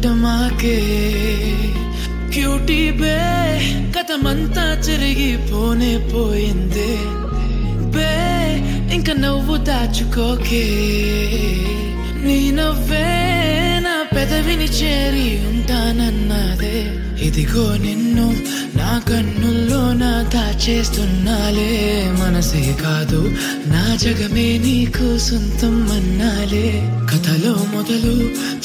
డగడగడమాకే cutie బే కథమంతా పోనే పోయిందే. బే ఇంకా నవ్వు దాచుకోకే. నీ నవ్వే పెదవిని చేరి ఉంటానన్నదే. ఇదిగో నిన్ను నా కన్నుల్లో నా దాచేస్తున్నాలే. మనసే కాదు నా జగమే నీకు సొంతం అన్నాలే. కథలో మొదలు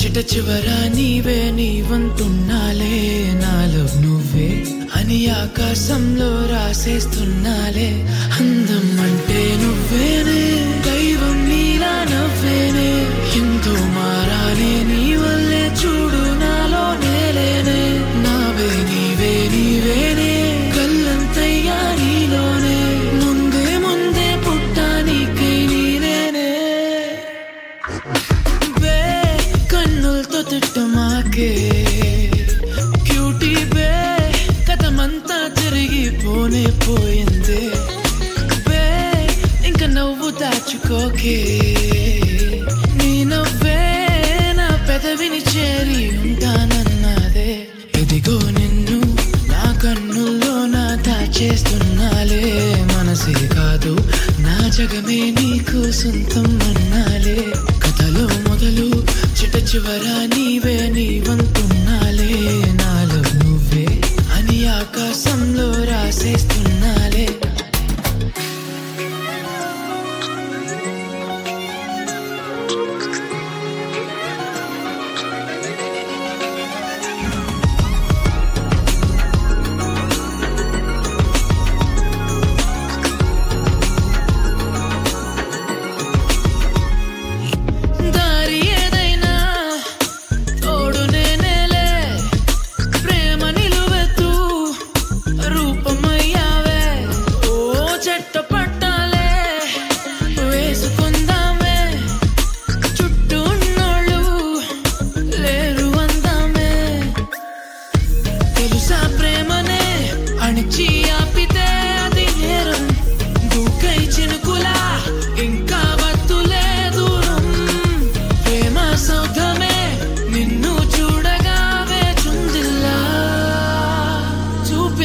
చిట చివర నీవే నీ వంటున్నాలే నాలో నువ్వే అని ఆకాశంలో రాసేస్తున్నాలే. అందం అంటే నువ్వేనే.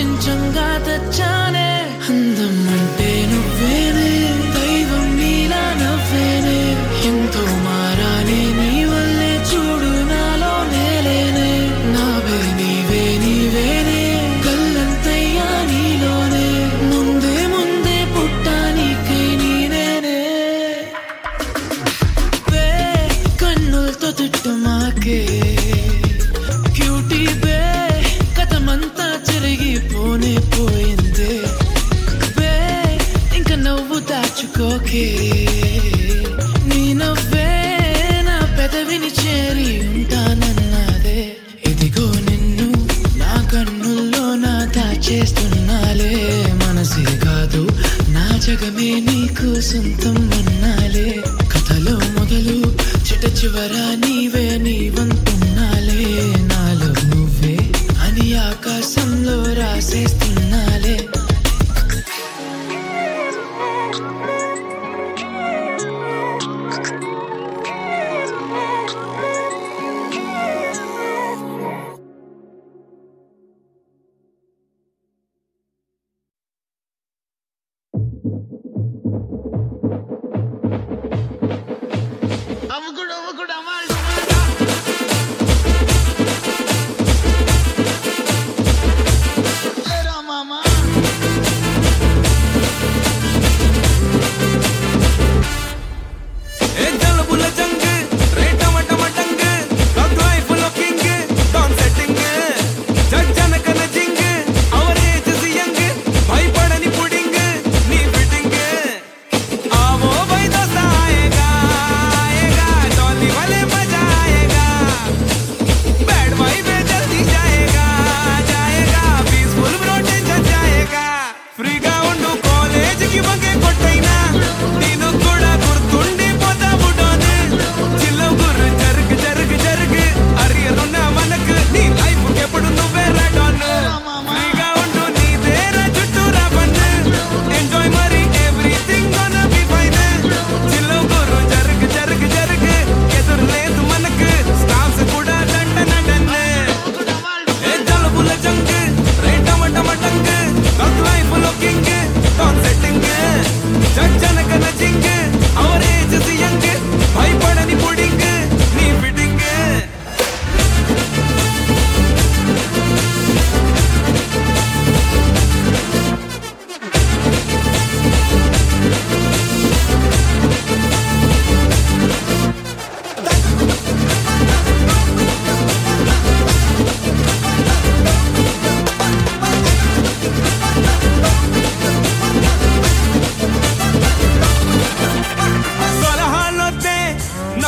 ప్రపంచంగా తెచ్చానే. అందం అంటే నువ్వేనే దైవం నీలా నవ్వేనే. ఎంతో మారానే నీ వల్లే చూడు నాలో నేలేనే నావే నీవే నీవేనే కళ్ళంతయ్యా నీలోనే. ముందే ముందే పుట్టానికి నీనేనే. కన్నులతో తిట్టుమాకే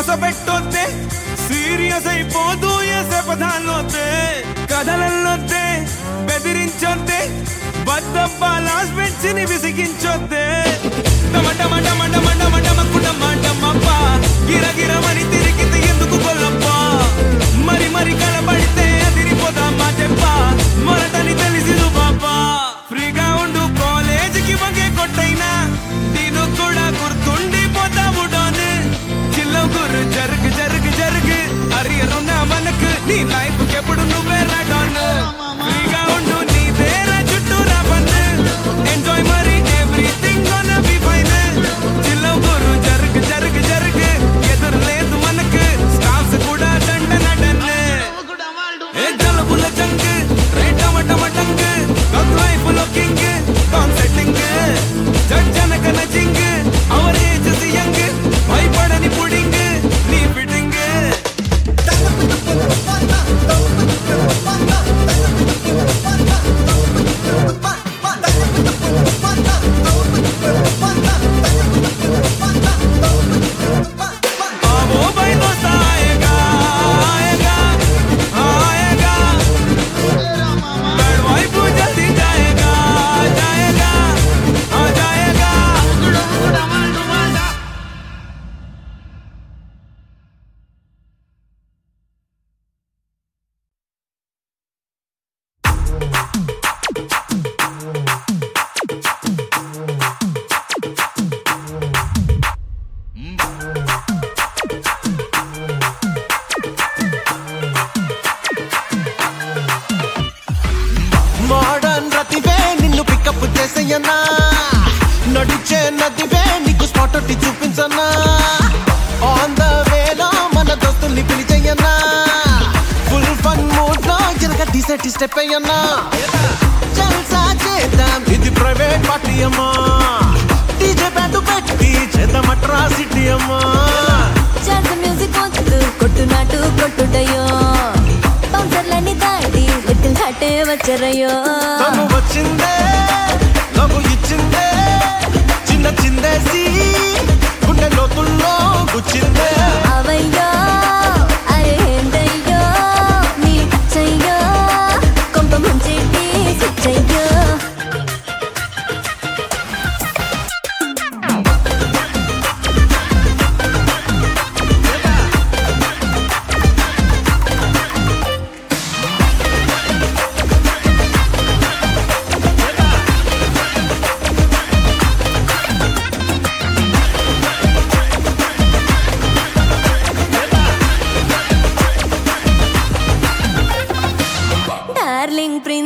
నసపెట్టొద్దే సీరియస్ అయిపోదు ఎసే పదాలొద్దే కథలల్లొద్దే బెదిరించొద్దే బద్దబ్బాలాస్ పెంచిని విసిగించొద్దే. టమట మట మట మట మట మక్కుట మాట మప్ప గిర తిరిగితే ఎందుకు కొల్లప్ప మరి మరి కలబడితే అదిరిపోదా చేసేయన్నా నడిచే నదివే నీకు స్పాట్ ఒట్టి చూపించన్నా. ఆన్ ద వేలో మన దోస్తుల్ని పిలిచేయన్నా. ఫుల్ ఫన్ మూడ్లో జరగ టీసెట్ స్టెప్ అయ్యన్నా. జల్సా చేద్దాం. ఇది ప్రైవేట్ పార్టీ అమ్మా. డీజే బ్యాండ్ పెట్టి చేద్దాం అట్రాసిటీ అమ్మా. జాజ్ మ్యూజిక్ వద్దు కొట్టు నాటు కొట్టుడయ్యో బౌన్సర్లని దాటి లిటిల్ హాటే వచ్చరయ్యో. తను వచ్చిందే. లవ్ ఇచ్చిందే చిన్న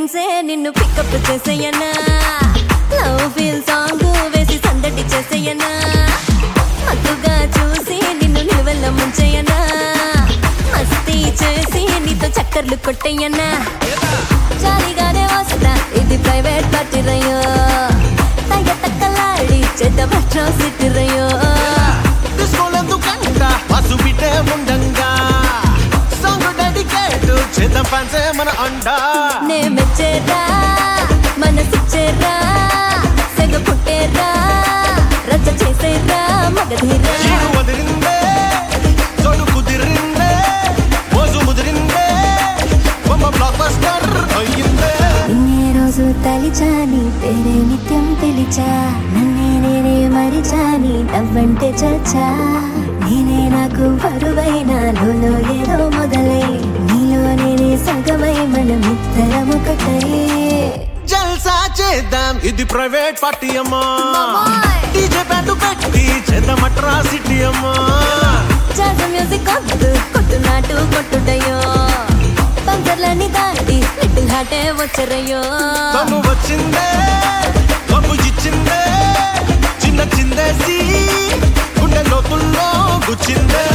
డార్లింగ్ నిన్ను పికప్ చేసేయనా? లవ్ ఫీల్ సాంగ్ వేసి సందడి చేసేయనా? మత్తుగా చూసి నిన్ను నిలువెల్ల ముంచేయనా? మస్తీ చేసి నీతో చక్కర్లు కొట్టేయనా? జాలిగానే వస్తా ఇది ప్రైవేట్ పార్టీ రయ్యో తగ్గ తక్కలాడి చెడ్డ పట్రం సిట్టి మన అండా. నే మెచ్చేరా మనసిచ్చేరా సెగ పుట్టేరా రచ్చ చేసేరా మగధీరా. వదిలిందే చోటు కుదిరిందే మోజు ముదిరిందే బొమ్మ బ్లాక్ బస్టర్ అయ్యిందే. ఇన్నే రోజు తలిచా నీ పేరే నిత్యం పిలిచా నన్నే నేనే మరిచా నీ నవ్వంటే చచ్చా. నేనే నాకు బరువైన లోలో ఏదో మొదలై నేనే సగమై మనమిద్దరం ఒకటై జల్సా చేద్దాం. ఇది ప్రైవేట్ పార్టీ అమ్మా. డీజే బ్యాండ్ పెట్టి చేద్దాం అట్రాసిటీ అమ్మా. జాజ మ్యూజిక్ వద్దు కొట్టు నాటు కొట్టుడయ్యో సెంటర్లని దాటి లిటిల్ హార్టే వచ్చరయ్యో తను వచ్చిందే కబు ఇచ్చిందే చిన్న చిందేసి గుండె లోతుల్లో గుచ్చిందే.